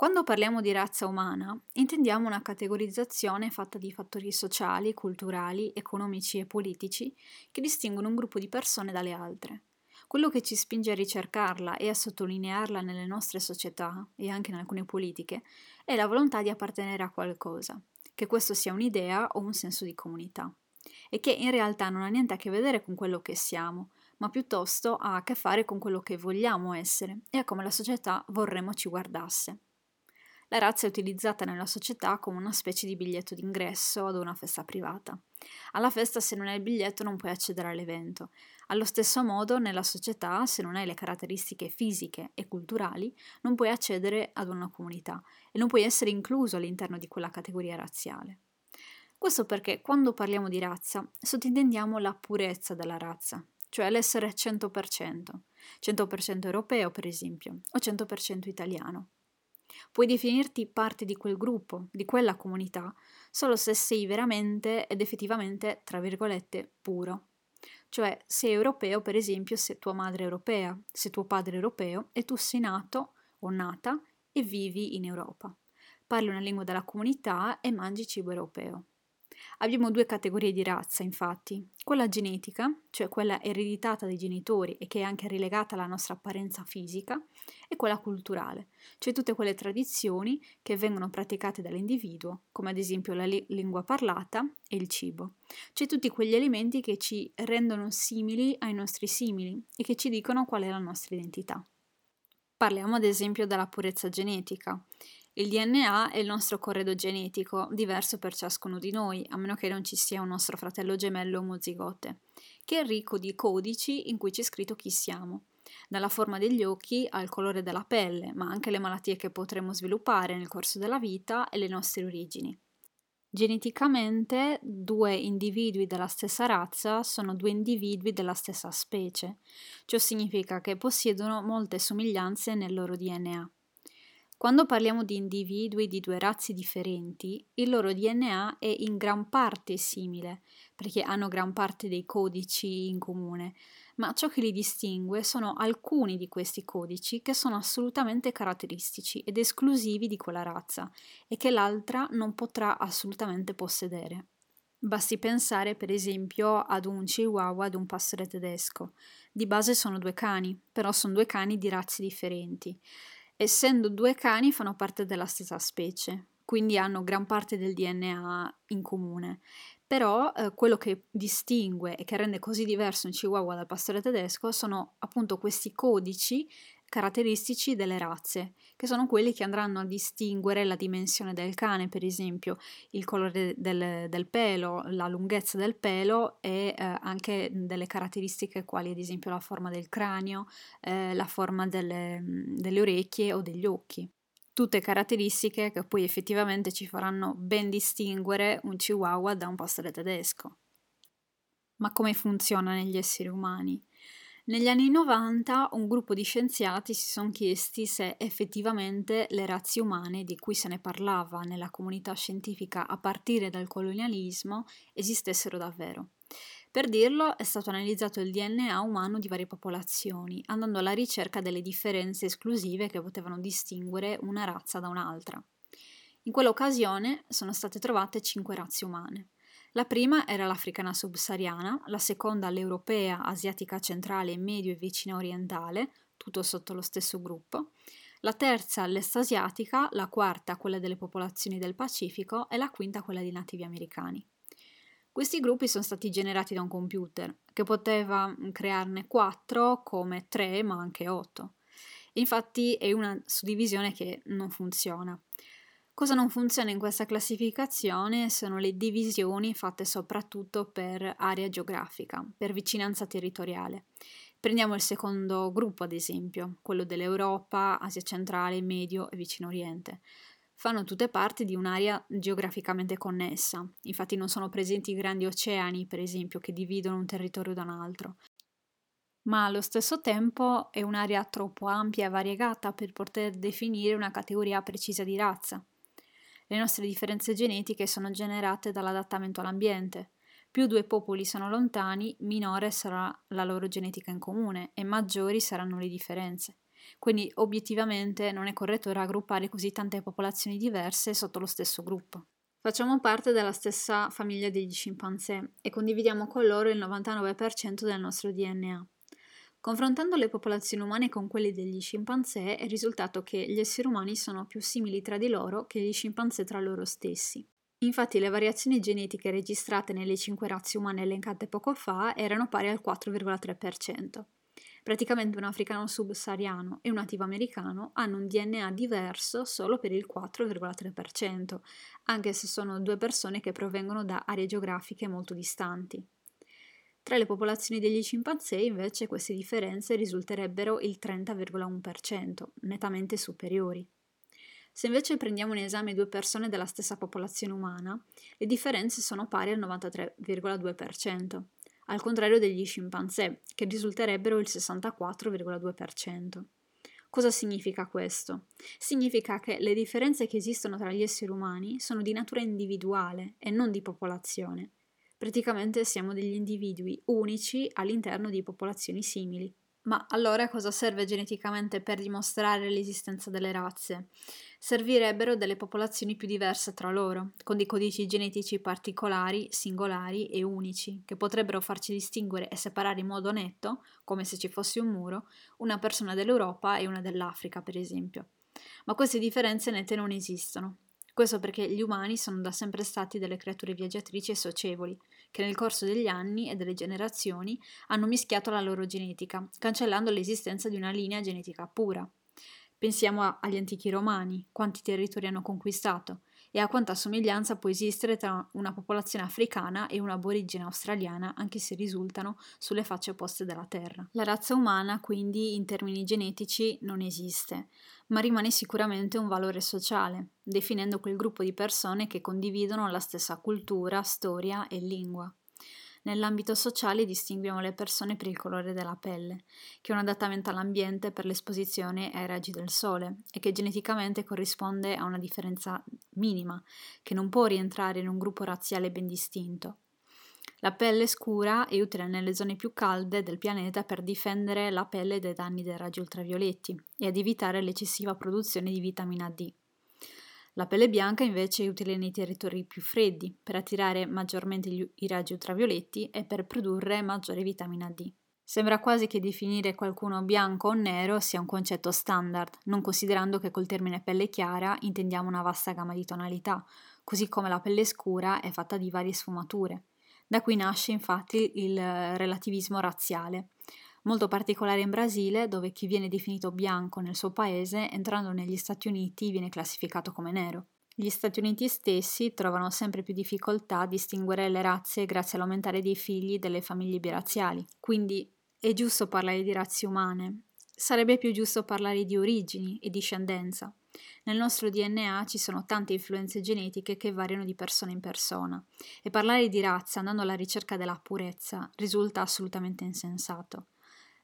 Quando parliamo di razza umana, intendiamo una categorizzazione fatta di fattori sociali, culturali, economici e politici che distinguono un gruppo di persone dalle altre. Quello che ci spinge a ricercarla e a sottolinearla nelle nostre società e anche in alcune politiche è la volontà di appartenere a qualcosa, che questo sia un'idea o un senso di comunità, e che in realtà non ha niente a che vedere con quello che siamo, ma piuttosto ha a che fare con quello che vogliamo essere e a come la società vorremmo ci guardasse. La razza è utilizzata nella società come una specie di biglietto d'ingresso ad una festa privata. Alla festa se non hai il biglietto non puoi accedere all'evento. Allo stesso modo nella società se non hai le caratteristiche fisiche e culturali non puoi accedere ad una comunità e non puoi essere incluso all'interno di quella categoria razziale. Questo perché quando parliamo di razza sottintendiamo la purezza della razza, cioè l'essere 100%, 100% europeo per esempio, o 100% italiano. Puoi definirti parte di quel gruppo, di quella comunità, solo se sei veramente ed effettivamente, tra virgolette, puro. Cioè, sei europeo, per esempio, se tua madre è europea, se tuo padre è europeo e tu sei nato o nata e vivi in Europa. Parli una lingua della comunità e mangi cibo europeo. Abbiamo due categorie di razza, infatti, quella genetica, cioè quella ereditata dai genitori e che è anche rilegata alla nostra apparenza fisica, e quella culturale, cioè tutte quelle tradizioni che vengono praticate dall'individuo, come ad esempio la li- lingua parlata e il cibo, cioè tutti quegli elementi che ci rendono simili ai nostri simili e che ci dicono qual è la nostra identità. Parliamo ad esempio della purezza genetica. Il DNA è il nostro corredo genetico, diverso per ciascuno di noi, a meno che non ci sia un nostro fratello gemello omozigote, che è ricco di codici in cui c'è scritto chi siamo, dalla forma degli occhi al colore della pelle, ma anche le malattie che potremo sviluppare nel corso della vita e le nostre origini. Geneticamente due individui della stessa razza sono due individui della stessa specie. Ciò significa che possiedono molte somiglianze nel loro DNA. Quando parliamo di individui di due razze differenti, il loro DNA è in gran parte simile, perché hanno gran parte dei codici in comune, ma ciò che li distingue sono alcuni di questi codici che sono assolutamente caratteristici ed esclusivi di quella razza e che l'altra non potrà assolutamente possedere. Basti pensare per esempio ad un chihuahua ad un pastore tedesco. Di base sono due cani, però sono due cani di razze differenti. Essendo due cani fanno parte della stessa specie, quindi hanno gran parte del DNA in comune. Però eh, quello che distingue e che rende così diverso un chihuahua dal pastore tedesco sono appunto questi codici caratteristici delle razze, che sono quelli che andranno a distinguere la dimensione del cane, per esempio il colore del, del pelo, la lunghezza del pelo e eh, anche delle caratteristiche quali ad esempio la forma del cranio, eh, la forma delle, delle orecchie o degli occhi tutte caratteristiche che poi effettivamente ci faranno ben distinguere un chihuahua da un pastore tedesco. Ma come funziona negli esseri umani? Negli anni 90 un gruppo di scienziati si sono chiesti se effettivamente le razze umane di cui se ne parlava nella comunità scientifica a partire dal colonialismo esistessero davvero. Per dirlo è stato analizzato il DNA umano di varie popolazioni, andando alla ricerca delle differenze esclusive che potevano distinguere una razza da un'altra. In quell'occasione sono state trovate cinque razze umane. La prima era l'africana subsahariana, la seconda l'europea, asiatica centrale, medio e vicina orientale, tutto sotto lo stesso gruppo, la terza l'est asiatica, la quarta quella delle popolazioni del Pacifico e la quinta quella dei nativi americani. Questi gruppi sono stati generati da un computer, che poteva crearne quattro come tre ma anche otto. Infatti è una suddivisione che non funziona. Cosa non funziona in questa classificazione sono le divisioni fatte soprattutto per area geografica, per vicinanza territoriale. Prendiamo il secondo gruppo, ad esempio, quello dell'Europa, Asia centrale, Medio e Vicino Oriente. Fanno tutte parte di un'area geograficamente connessa, infatti non sono presenti grandi oceani, per esempio, che dividono un territorio da un altro. Ma allo stesso tempo è un'area troppo ampia e variegata per poter definire una categoria precisa di razza. Le nostre differenze genetiche sono generate dall'adattamento all'ambiente. Più due popoli sono lontani, minore sarà la loro genetica in comune e maggiori saranno le differenze. quindi obiettivamente non è corretto raggruppare così tante popolazioni diverse sotto lo stesso gruppo. Facciamo parte della stessa famiglia degli scimpanzé e condividiamo con loro il 99% del nostro DNA. Confrontando le popolazioni umane con quelle degli scimpanzé è risultato che gli esseri umani sono più simili tra di loro che gli scimpanzé tra loro stessi. Infatti le variazioni genetiche registrate nelle cinque razze umane elencate poco fa erano pari al 4,3%. Praticamente un africano subsahariano e un nativo americano hanno un DNA diverso solo per il 4,3%, anche se sono due persone che provengono da aree geografiche molto distanti. Tra le popolazioni degli scimpanzé invece queste differenze risulterebbero il 30,1%, nettamente superiori. Se invece prendiamo in esame due persone della stessa popolazione umana, le differenze sono pari al 93,2% al contrario degli scimpanzé, che risulterebbero il 64,2%. Cosa significa questo? Significa che le differenze che esistono tra gli esseri umani sono di natura individuale e non di popolazione. Praticamente siamo degli individui unici all'interno di popolazioni simili. Ma allora cosa serve geneticamente per dimostrare l'esistenza delle razze? Servirebbero delle popolazioni più diverse tra loro, con dei codici genetici particolari, singolari e unici, che potrebbero farci distinguere e separare in modo netto, come se ci fosse un muro, una persona dell'Europa e una dell'Africa, per esempio. Ma queste differenze nette non esistono. Questo perché gli umani sono da sempre stati delle creature viaggiatrici e socievoli, che nel corso degli anni e delle generazioni hanno mischiato la loro genetica, cancellando l'esistenza di una linea genetica pura. Pensiamo agli antichi romani, quanti territori hanno conquistato, e a quanta somiglianza può esistere tra una popolazione africana e un'aborigine australiana, anche se risultano sulle facce opposte della Terra. La razza umana, quindi, in termini genetici, non esiste, ma rimane sicuramente un valore sociale, definendo quel gruppo di persone che condividono la stessa cultura, storia e lingua. Nell'ambito sociale distinguiamo le persone per il colore della pelle, che è un adattamento all'ambiente per l'esposizione ai raggi del sole e che geneticamente corrisponde a una differenza minima, che non può rientrare in un gruppo razziale ben distinto. La pelle scura è utile nelle zone più calde del pianeta per difendere la pelle dai danni dei raggi ultravioletti e ad evitare l'eccessiva produzione di vitamina D. La pelle bianca invece è utile nei territori più freddi per attirare maggiormente gli, i raggi ultravioletti e per produrre maggiore vitamina D. Sembra quasi che definire qualcuno bianco o nero sia un concetto standard, non considerando che col termine pelle chiara intendiamo una vasta gamma di tonalità, così come la pelle scura è fatta di varie sfumature. Da qui nasce infatti il relativismo razziale, molto particolare in Brasile, dove chi viene definito bianco nel suo paese, entrando negli Stati Uniti, viene classificato come nero. Gli Stati Uniti stessi trovano sempre più difficoltà a distinguere le razze grazie all'aumentare dei figli delle famiglie biraziali. Quindi è giusto parlare di razze umane, sarebbe più giusto parlare di origini e discendenza. Nel nostro DNA ci sono tante influenze genetiche che variano di persona in persona e parlare di razza andando alla ricerca della purezza risulta assolutamente insensato.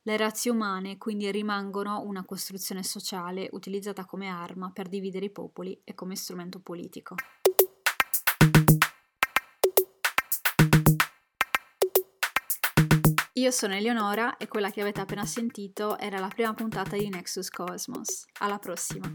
Le razze umane quindi rimangono una costruzione sociale utilizzata come arma per dividere i popoli e come strumento politico. Io sono Eleonora e quella che avete appena sentito era la prima puntata di Nexus Cosmos. Alla prossima!